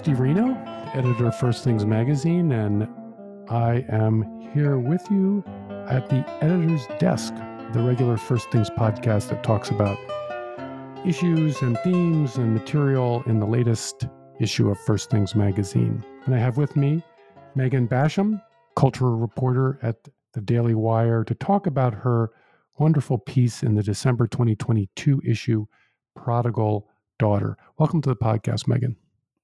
Rusty Reno, editor of First Things Magazine, and I am here with you at the editor's desk, the regular First Things podcast that talks about issues and themes and material in the latest issue of First Things Magazine. And I have with me Megan Basham, cultural reporter at the Daily Wire, to talk about her wonderful piece in the December 2022 issue, Prodigal Daughter. Welcome to the podcast, Megan.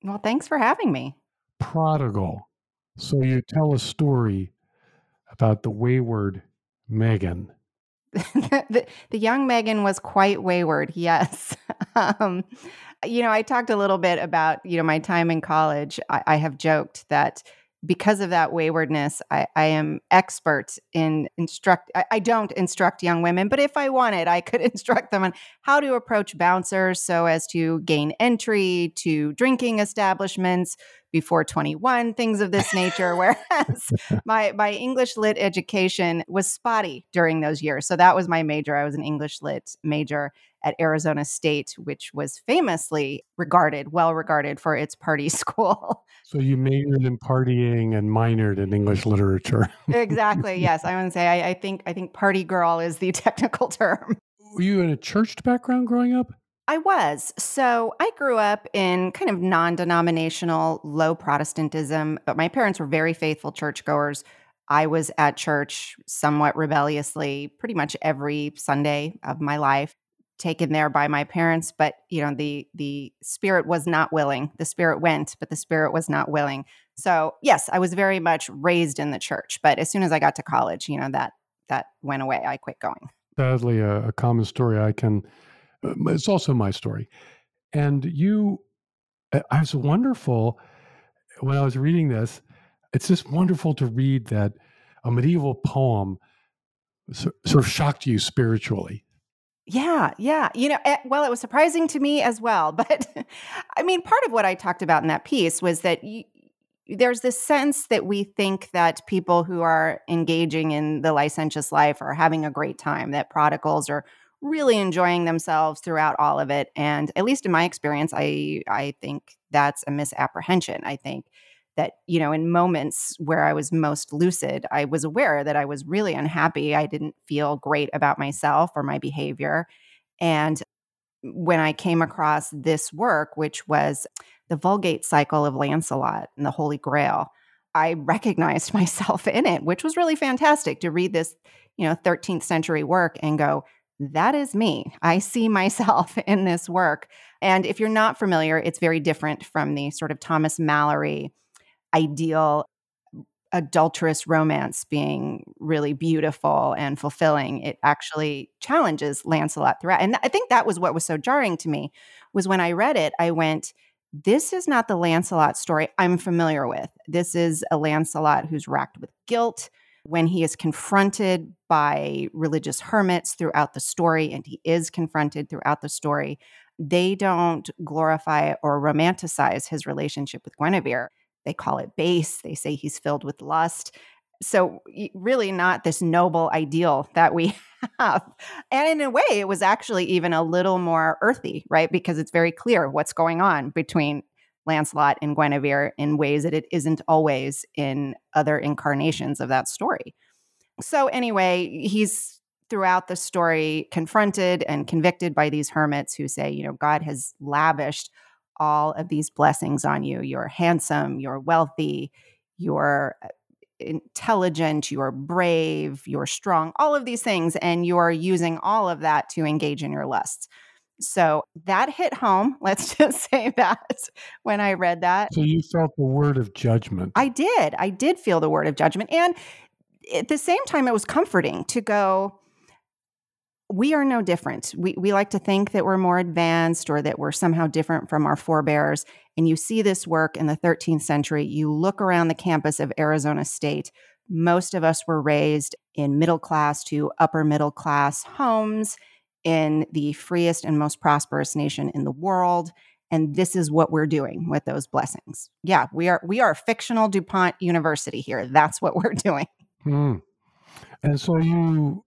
Well, thanks for having me. Prodigal. So you tell a story about the wayward Megan. the, the, young Megan was quite wayward, yes. um, you know, I talked a little bit about, you know, my time in college. I, I have joked that because of that waywardness, I, I am expert in instruct. I, I, don't instruct young women, but if I wanted, I could instruct them on how to approach bouncers so as to gain entry to drinking establishments before 21, things of this nature. Whereas my my English lit education was spotty during those years, so that was my major. I was an English lit major, at Arizona State, which was famously regarded, well regarded for its party school. So you majored in partying and minored in English literature. exactly. Yes, I would say I, I think I think party girl is the technical term. Were you in a church background growing up? I was. So I grew up in kind of non denominational, low Protestantism, but my parents were very faithful churchgoers. I was at church somewhat rebelliously pretty much every Sunday of my life taken there by my parents but you know the the spirit was not willing the spirit went but the spirit was not willing so yes i was very much raised in the church but as soon as i got to college you know that that went away i quit going sadly a, a common story i can it's also my story and you uh, i was wonderful when i was reading this it's just wonderful to read that a medieval poem sort of shocked you spiritually yeah, yeah. You know, eh, well, it was surprising to me as well. But I mean, part of what I talked about in that piece was that you, there's this sense that we think that people who are engaging in the licentious life are having a great time, that prodigals are really enjoying themselves throughout all of it. And at least in my experience, I I think that's a misapprehension. I think that you know in moments where i was most lucid i was aware that i was really unhappy i didn't feel great about myself or my behavior and when i came across this work which was the vulgate cycle of lancelot and the holy grail i recognized myself in it which was really fantastic to read this you know 13th century work and go that is me. I see myself in this work. And if you're not familiar, it's very different from the sort of Thomas Malory ideal adulterous romance being really beautiful and fulfilling it actually challenges lancelot throughout and i think that was what was so jarring to me was when i read it i went this is not the lancelot story i'm familiar with this is a lancelot who's racked with guilt when he is confronted by religious hermits throughout the story and he is confronted throughout the story they don't glorify or romanticize his relationship with guinevere they call it base. They say he's filled with lust. So, really, not this noble ideal that we have. And in a way, it was actually even a little more earthy, right? Because it's very clear what's going on between Lancelot and Guinevere in ways that it isn't always in other incarnations of that story. So, anyway, he's throughout the story confronted and convicted by these hermits who say, you know, God has lavished all of these blessings on you. You're handsome, you're wealthy, you're uh, intelligent, you're brave, you're strong, all of these things. And you're using all of that to engage in your lusts. So that hit home. Let's just say that when I read that. So you felt the word of judgment. I did. I did feel the word of judgment. And at the same time, it was comforting to go, we are no different. We, we like to think that we're more advanced or that we're somehow different from our forebears. And you see this work in the 13th century. You look around the campus of Arizona State. Most of us were raised in middle class to upper middle class homes in the freest and most prosperous nation in the world. And this is what we're doing with those blessings. Yeah, we are we are fictional DuPont University here. That's what we're doing. Hmm. And so you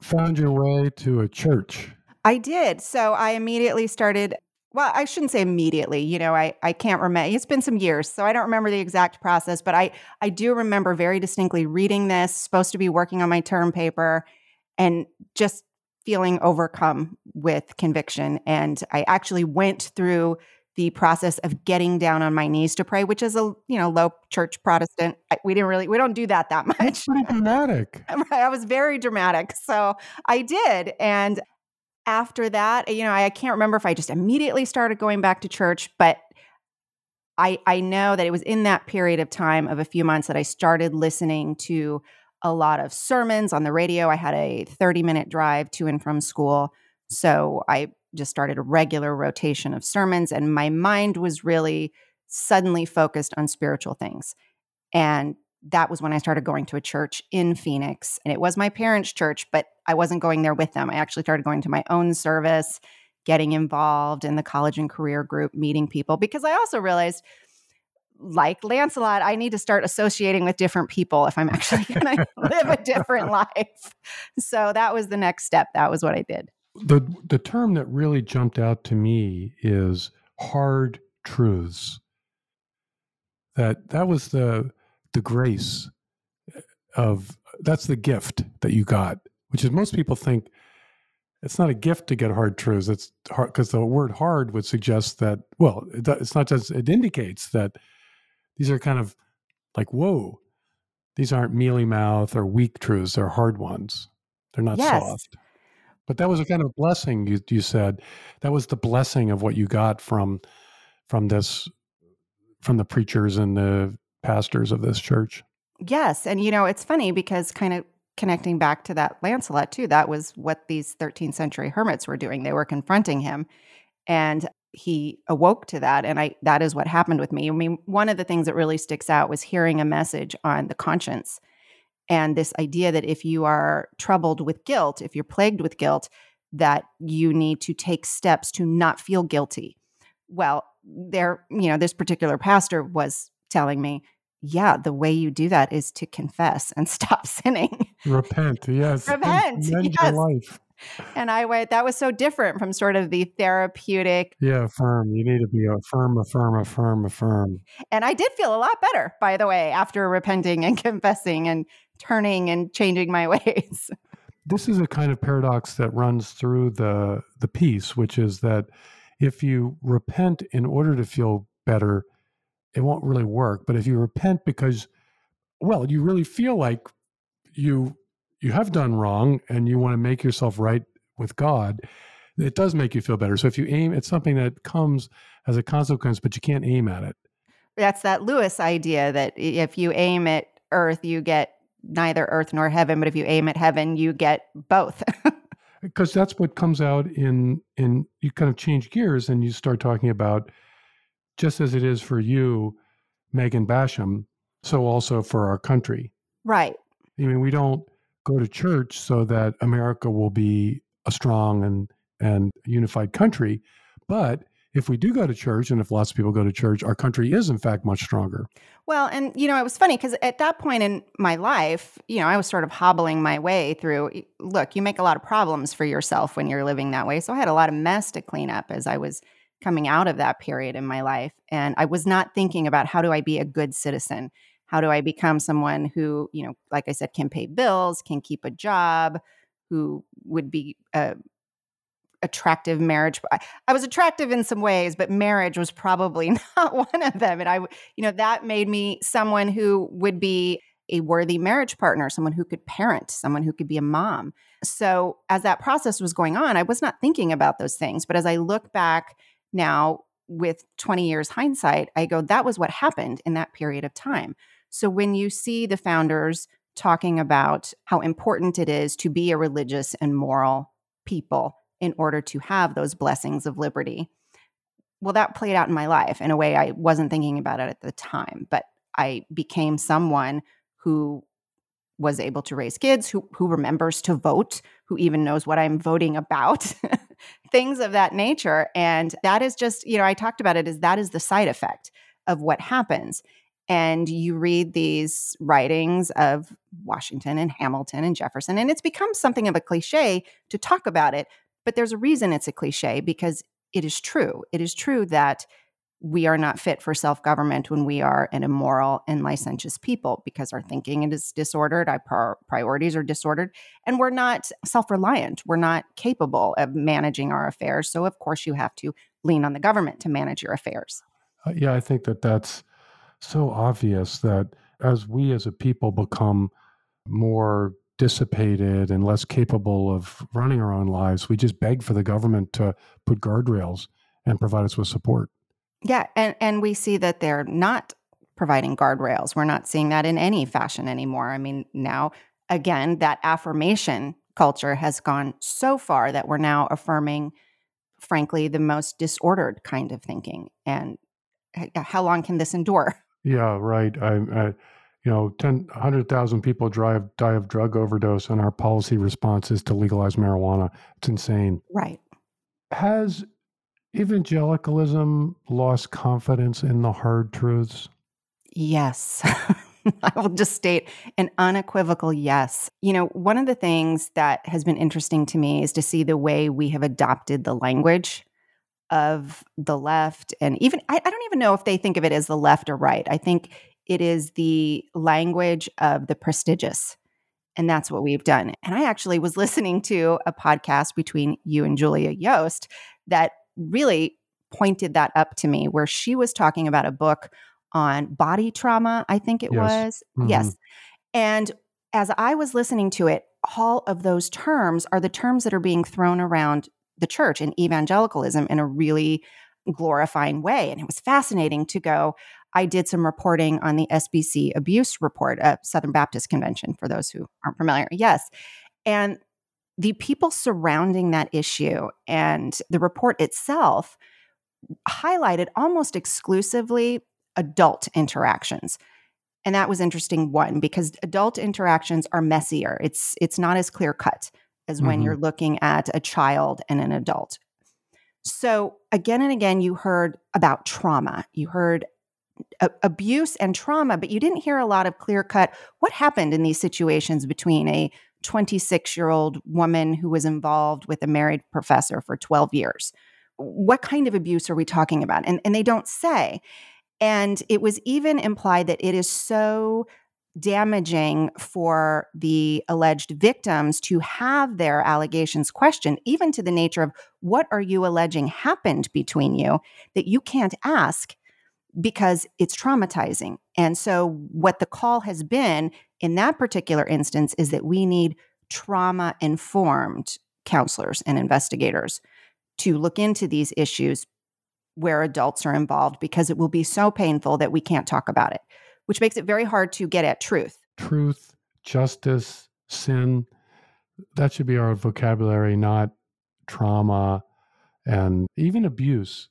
found your way to a church. I did. So I immediately started well, I shouldn't say immediately. You know, I, I can't remember. It's been some years, so I don't remember the exact process, but I, I do remember very distinctly reading this, supposed to be working on my term paper, and just feeling overcome with conviction. And I actually went through the process of getting down on my knees to pray, which is a you know low church Protestant. I, we didn't really we don't do that that much. That's pretty dramatic. I was very dramatic, so I did, and after that, you know, I can't remember if I just immediately started going back to church, but I I know that it was in that period of time of a few months that I started listening to a lot of sermons on the radio. I had a 30 minute drive to and from school. So I just started a regular rotation of sermons, and my mind was really suddenly focused on spiritual things. And that was when I started going to a church in Phoenix. And it was my parents' church, but I wasn't going there with them. I actually started going to my own service, getting involved in the college and career group, meeting people, because I also realized, like Lancelot, I need to start associating with different people if I'm actually going to live a different life. So that was the next step. That was what I did. The the term that really jumped out to me is hard truths. That that was the the grace of that's the gift that you got, which is most people think it's not a gift to get hard truths. It's hard because the word hard would suggest that, well, it's not just, it indicates that these are kind of like, whoa, these aren't mealy mouth or weak truths. They're hard ones. They're not yes. soft. But that was a kind of blessing you, you said. That was the blessing of what you got from from this from the preachers and the pastors of this church. Yes. And, you know, it's funny because kind of connecting back to that Lancelot, too, that was what these 13th century hermits were doing. They were confronting him. And he awoke to that and i that is what happened with me i mean one of the things that really sticks out was hearing a message on the conscience and this idea that if you are troubled with guilt if you're plagued with guilt that you need to take steps to not feel guilty well there you know this particular pastor was telling me yeah, the way you do that is to confess and stop sinning. Repent, yes. Repent, yes. And I went, that was so different from sort of the therapeutic. Yeah, affirm. You need to be affirm, affirm, affirm, affirm. And I did feel a lot better, by the way, after repenting and confessing and turning and changing my ways. This is a kind of paradox that runs through the the piece, which is that if you repent in order to feel better, it won't really work. But if you repent because, well, you really feel like you you have done wrong and you want to make yourself right with God, it does make you feel better. So if you aim at something that comes as a consequence, but you can't aim at it. That's that Lewis idea that if you aim at earth, you get neither earth nor heaven, but if you aim at heaven, you get both. Uh, because that's what comes out in in you kind of change gears and you start talking about just as it is for you, Megan Basham, so also for our country. Right. I mean, we don't go to church so that America will be a strong and and unified country, but if we do go to church and if lots of people go to church, our country is in fact much stronger. Well, and you know, it was funny because at that point in my life, you know, I was sort of hobbling my way through. Look, you make a lot of problems for yourself when you're living that way. So I had a lot of mess to clean up as I was coming out of that period in my life. And I was not thinking about how do I be a good citizen? How do I become someone who, you know, like I said, can pay bills, can keep a job, who would be a attractive marriage. I, I was attractive in some ways, but marriage was probably not one of them. And I, you know, that made me someone who would be a worthy marriage partner, someone who could parent, someone who could be a mom. So, as that process was going on, I was not thinking about those things. But as I look back now with 20 years hindsight, I go, that was what happened in that period of time. So when you see the founders talking about how important it is to be a religious and moral people in order to have those blessings of liberty, well, that played out in my life in a way I wasn't thinking about it at the time, but I became someone who was able to raise kids, who who remembers to vote, who even knows what I'm voting about, things of that nature. And that is just, you know, I talked about it as that is the side effect of what happens. And you read these writings of Washington and Hamilton and Jefferson, and it's become something of a cliche to talk about it. But there's a reason it's a cliche because it is true. It is true that we are not fit for self government when we are an immoral and licentious people because our thinking is disordered, our priorities are disordered, and we're not self reliant. We're not capable of managing our affairs. So, of course, you have to lean on the government to manage your affairs. Uh, yeah, I think that that's so obvious that as we as a people become more dissipated and less capable of running our own lives, we just beg for the government to put guardrails and provide us with support. Yeah, and and we see that they're not providing guardrails. We're not seeing that in any fashion anymore. I mean, now again, that affirmation culture has gone so far that we're now affirming frankly the most disordered kind of thinking and how long can this endure? Yeah, right. I, I you know, 10, 100,000 people drive, die of drug overdose, and our policy response is to legalize marijuana. It's insane. Right. Has evangelicalism lost confidence in the hard truths? Yes. I will just state an unequivocal yes. You know, one of the things that has been interesting to me is to see the way we have adopted the language of the left. And even, I, I, don't even know if they think of it as the left or right. I think it is the language of the prestigious. And that's what we've done. And I actually was listening to a podcast between you and Julia Yost that really pointed that up to me, where she was talking about a book on body trauma, I think it yes. was. Mm-hmm. Yes. And as I was listening to it, all of those terms are the terms that are being thrown around the church and evangelicalism in a really glorifying way. And it was fascinating to go. I did some reporting on the SBC abuse report at Southern Baptist Convention for those who aren't familiar. Yes. And the people surrounding that issue and the report itself highlighted almost exclusively adult interactions. And that was interesting one because adult interactions are messier. It's it's not as clear cut as mm-hmm. when you're looking at a child and an adult. So again and again you heard about trauma. You heard a- abuse and trauma but you didn't hear a lot of clear cut what happened in these situations between a 26 year old woman who was involved with a married professor for 12 years. What kind of abuse are we talking about? And, and they don't say. And it was even implied that it is so damaging for the alleged victims to have their allegations questioned, even to the nature of what are you alleging happened between you, that you can't ask because it's traumatizing. And so, what the call has been in that particular instance is that we need trauma informed counselors and investigators to look into these issues where adults are involved because it will be so painful that we can't talk about it, which makes it very hard to get at truth. Truth, justice, sin, that should be our vocabulary, not trauma and even abuse.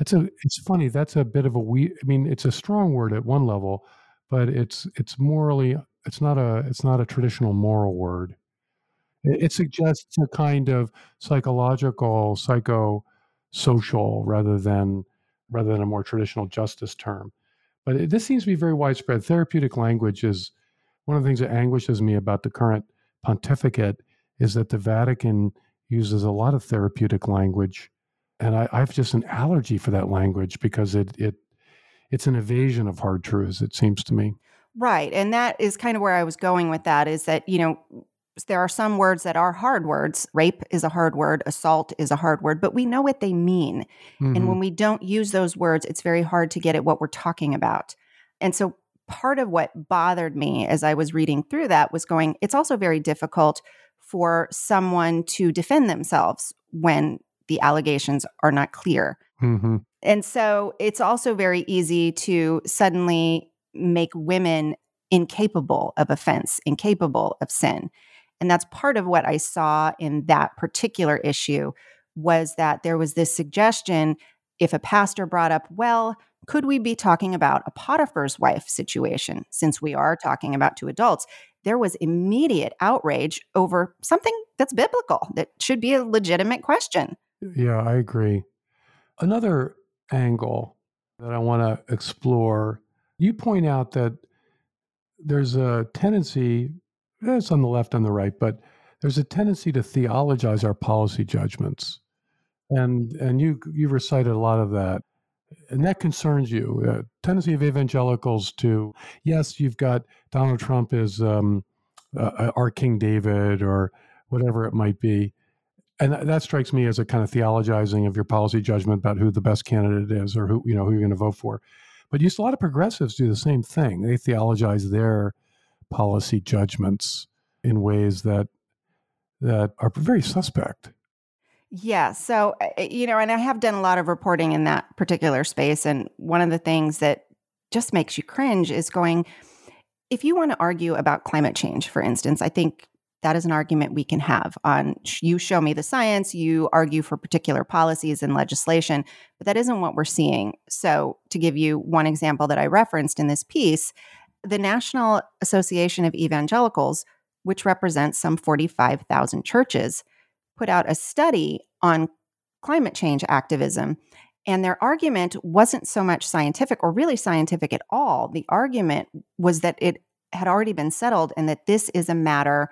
That's a it's funny, that's a bit of a we I mean, it's a strong word at one level, but it's it's morally it's not a it's not a traditional moral word. It, it suggests a kind of psychological, psycho social rather than rather than a more traditional justice term. But it, this seems to be very widespread. Therapeutic language is one of the things that anguishes me about the current pontificate is that the Vatican uses a lot of therapeutic language, and I, I have just an allergy for that language because it it it's an evasion of hard truths. It seems to me. Right. And that is kind of where I was going with that is that, you know, there are some words that are hard words. Rape is a hard word, assault is a hard word, but we know what they mean. Mm-hmm. And when we don't use those words, it's very hard to get at what we're talking about. And so part of what bothered me as I was reading through that was going, it's also very difficult for someone to defend themselves when the allegations are not clear. Mm-hmm. And so it's also very easy to suddenly make women incapable of offense, incapable of sin. And that's part of what I saw in that particular issue was that there was this suggestion if a pastor brought up, well, could we be talking about a Potiphar's wife situation since we are talking about two adults? There was immediate outrage over something that's biblical, that should be a legitimate question. Yeah, I agree. Another angle that I want to explore you point out that there's a tendency, eh, it's on the left and the right, but there's a tendency to theologize our policy judgments. and and you you recited a lot of that, and that concerns you. Uh, tendency of evangelicals to yes, you've got Donald Trump is um, uh, our King David or whatever it might be, and that strikes me as a kind of theologizing of your policy judgment about who the best candidate is or who you know who you're going to vote for. But you see a lot of progressives do the same thing. They theologize their policy judgments in ways that that are very suspect. Yeah. So, uh, uh, you know, and I have done a lot of reporting in that particular space. And one of the things that just makes you cringe is going, if you want to argue about climate change, for instance, I think that is an argument we can have on you show me the science, you argue for particular policies and legislation, but that isn't what we're seeing. So, to give you one example that I referenced in this piece, the National Association of Evangelicals, which represents some 45,000 churches, put out a study on climate change activism. And their argument wasn't so much scientific or really scientific at all. The argument was that it had already been settled and that this is a matter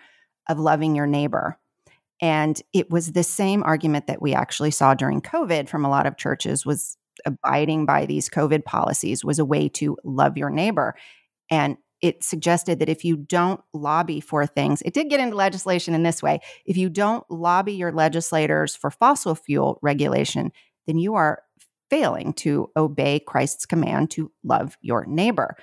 of loving your neighbor. And it was the same argument that we actually saw during COVID from a lot of churches was abiding by these COVID policies was a way to love your neighbor. And it suggested that if you don't lobby for things, it did get into legislation in this way. If you don't lobby your legislators for fossil fuel regulation, then you are failing to obey Christ's command to love your neighbor.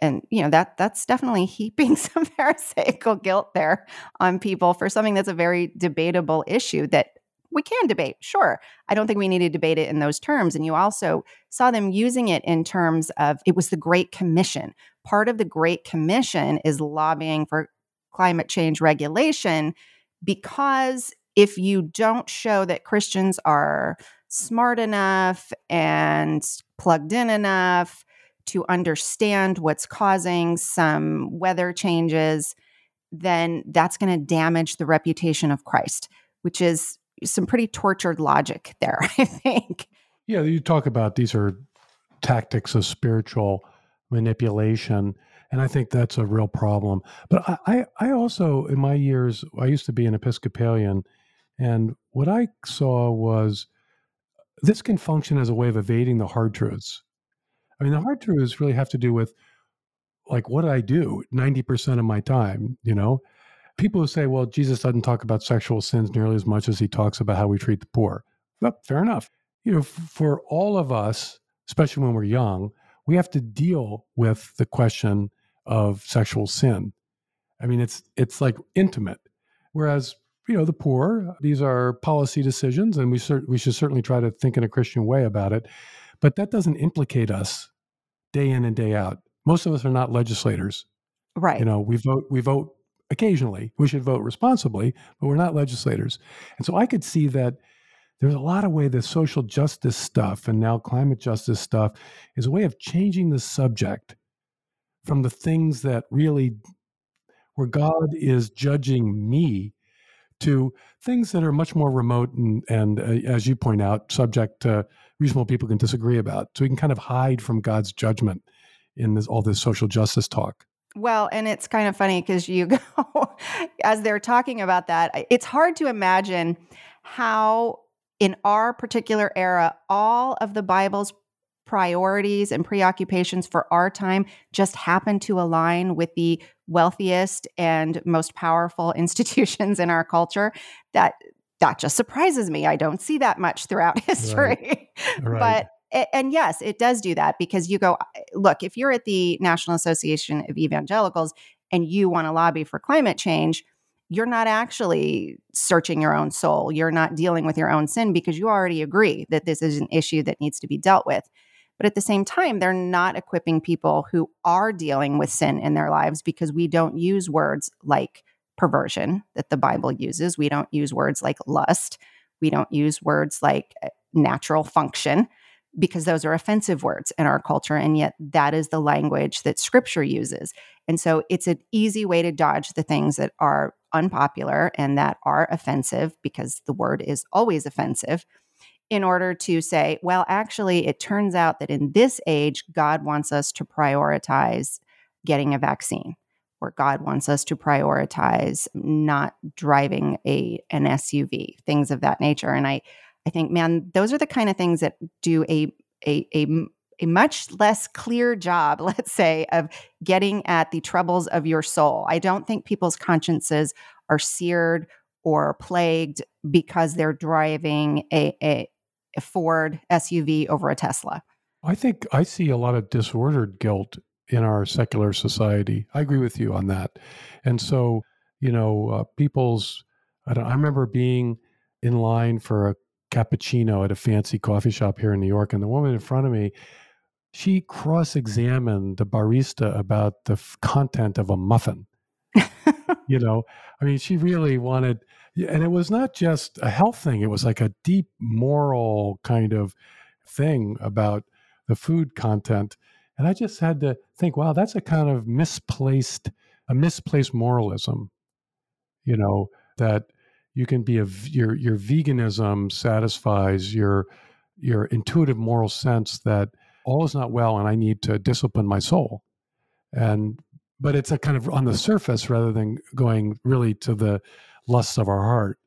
And you know that that's definitely heaping some pharisaical guilt there on people for something that's a very debatable issue that we can debate, sure. I don't think we need to debate it in those terms. And you also saw them using it in terms of it was the Great Commission. Part of the Great Commission is lobbying for climate change regulation because if you don't show that Christians are smart enough and plugged in enough to understand what's causing some weather changes, then that's going to damage the reputation of Christ, which is some pretty tortured logic there, I think. Yeah, you talk about these are tactics of spiritual manipulation. And I think that's a real problem. But I, I, also, in my years, I used to be an Episcopalian. And what I saw was this can function as a way of evading the hard truths. I mean, the hard truths really have to do with like, what I do 90% of my time, you know? people who say, well, Jesus doesn't talk about sexual sins nearly as much as he talks about how we treat the poor. Well, fair enough. You know, for all of us, especially when we're young, we have to deal with the question of sexual sin. I mean, it's it's like intimate. Whereas, you know, the poor, these are policy decisions, and we cer- we should certainly try to think in a Christian way about it. But that doesn't implicate us day in and day out. Most of us are not legislators. Right. You know, we vote we vote occasionally. We should vote responsibly, but we're not legislators. And so I could see that there's a lot of way the social justice stuff and now climate justice stuff is a way of changing the subject from the things that really where God is judging me to things that are much more remote and, and uh, as you point out, subject to reasonable people can disagree about. So we can kind of hide from God's judgment in this, all this social justice talk. Well, and it's kind of funny because you go, as they're talking about that, it's hard to imagine how, in our particular era, all of the Bible's priorities and preoccupations for our time just happen to align with the wealthiest and most powerful institutions in our culture. That that just surprises me. I don't see that much throughout history. Right. Right. But and yes, it does do that because you go, look, if you're at the National Association of Evangelicals and you want to lobby for climate change, you're not actually searching your own soul. You're not dealing with your own sin because you already agree that this is an issue that needs to be dealt with. But at the same time, they're not equipping people who are dealing with sin in their lives because we don't use words like perversion that the Bible uses. We don't use words like lust. We don't use words like eh, natural function because those are offensive words in our culture. And yet, that is the language that scripture uses. And so, it's an easy way to dodge the things that are unpopular and that are offensive because the word is always offensive in order to say, well, actually, it turns out that in this age, God wants us to prioritize getting a vaccine, or God wants us to prioritize not driving a an SUV, things of that nature. And I I I think, man, those are the kind of things that do a a a a much less clear job, let's say, of getting at the troubles of your soul. I don't think people's consciences are seared or plagued because they're driving a, a, a Ford SUV over a Tesla. I think I see a lot of disordered guilt in our secular society. I agree with you on that. And so, you know, uh, people's, I, I remember being in line for a cappuccino at a fancy coffee shop here in New York, and the woman in front of me, she cross examined the barista about the f- content of a muffin. you know, I mean, she really wanted, and it was not just a health thing, it was like a deep moral kind of thing about the food content. And I just had to think, wow, that's a kind of misplaced, a misplaced moralism, you know, that you can be a your your veganism satisfies your your intuitive moral sense that all is not well and I need to discipline my soul. And but it's a kind of on the surface rather than going really to the lusts of our heart,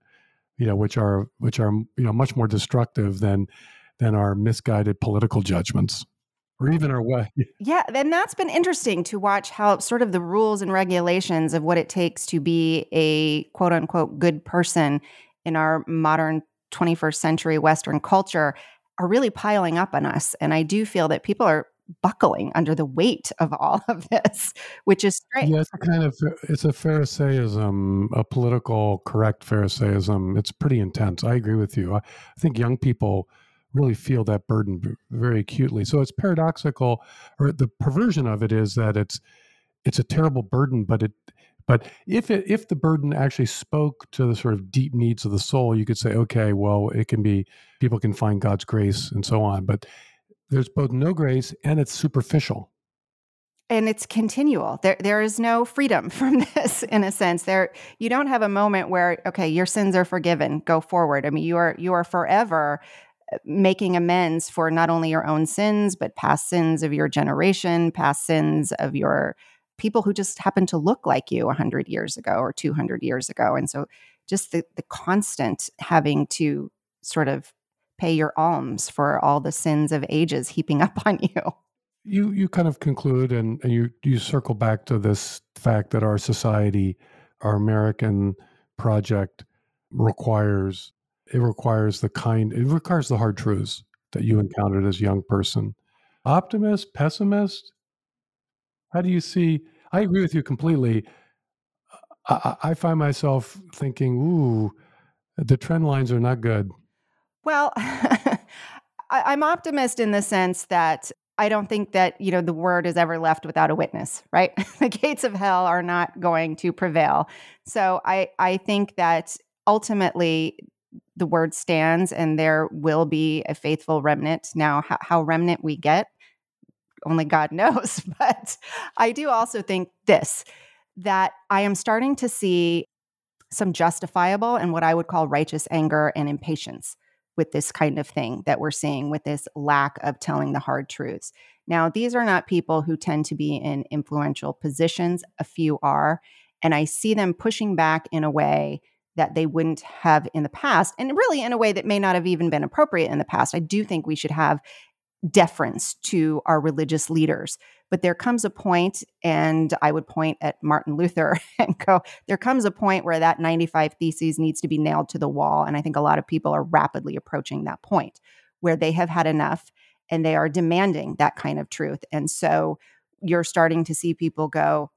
you know, which are which are you know much more destructive than than our misguided political judgments or even our way. Yeah, and that's been interesting to watch how sort of the rules and regulations of what it takes to be a quote unquote good person in our modern 21st century Western culture are really piling up on us. And I do feel that people are buckling under the weight of all of this, which is strange. Yeah, it's a kind of it's a Pharisaism, a political correct Pharisaism. It's pretty intense. I agree with you. I think young people really feel that burden very acutely. So it's paradoxical, or the perversion of it is that it's it's a terrible burden, but it but if it if the burden actually spoke to the sort of deep needs of the soul, you could say, okay, well, it can be people can find God's grace and so on. But there's both no grace and it's superficial. And it's continual. There there is no freedom from this in a sense. There you don't have a moment where okay your sins are forgiven. Go forward. I mean you are you are forever making amends for not only your own sins but past sins of your generation past sins of your people who just happen to look like you 100 years ago or 200 years ago and so just the, the constant having to sort of pay your alms for all the sins of ages heaping up on you. You you kind of conclude and, and you you circle back to this fact that our society, our American project requires it requires the kind it requires the hard truths that you mm-hmm. encountered as a young person. Optimist, pessimist? How do you see? I agree with you completely. I, I find myself thinking, ooh, the trend lines are not good. Well, I, I'm optimist in the sense that I don't think that, you know, the word is ever left without a witness, right? the gates of hell are not going to prevail. So I, I think that ultimately the word stands and there will be a faithful remnant. Now, how, how remnant we get, only God knows. But I do also think this that I am starting to see some justifiable and what I would call righteous anger and impatience with this kind of thing that we're seeing with this lack of telling the hard truths. Now, these are not people who tend to be in influential positions, a few are, and I see them pushing back in a way that they wouldn't have in the past, and really in a way that may not have even been appropriate in the past. I do think we should have deference to our religious leaders. But there comes a point, and I would point at Martin Luther and go, there comes a point where that 95 Theses needs to be nailed to the wall. And I think a lot of people are rapidly approaching that point where they have had enough and they are demanding that kind of truth. And so you're starting to see people go,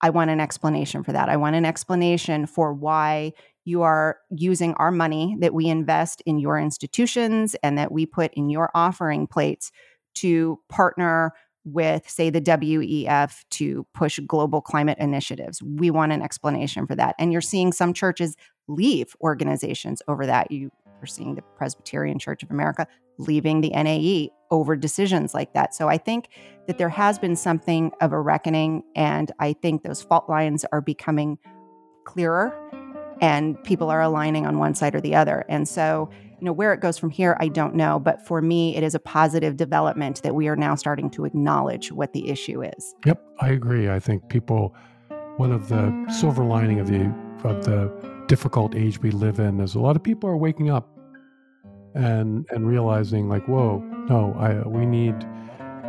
I want an explanation for that. I want an explanation for why you are using our money that we invest in your institutions and that we put in your offering plates to partner with, say, the WEF to push global climate initiatives. We want an explanation for that. And you're seeing some churches leave organizations over that. You are seeing the Presbyterian Church of America leaving the NAE over decisions like that. So I think that there has been something of a reckoning, and I think those fault lines are becoming clearer and people are aligning on one side or the other. And so, you know, where it goes from here, I don't know. But for me, it is a positive development that we are now starting to acknowledge what the issue is. Yep, I agree. I think people, one of the silver lining of the of the difficult age we live in is a lot of people are waking up and and realizing like, whoa, no, I we need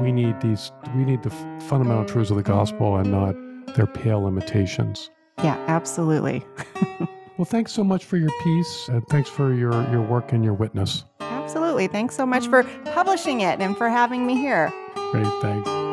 we need these we need the fundamental truths of the gospel and not their pale imitations. Yeah, absolutely. well, thanks so much for your piece and thanks for your your work and your witness. Absolutely. Thanks so much for publishing it and for having me here. Great, thanks.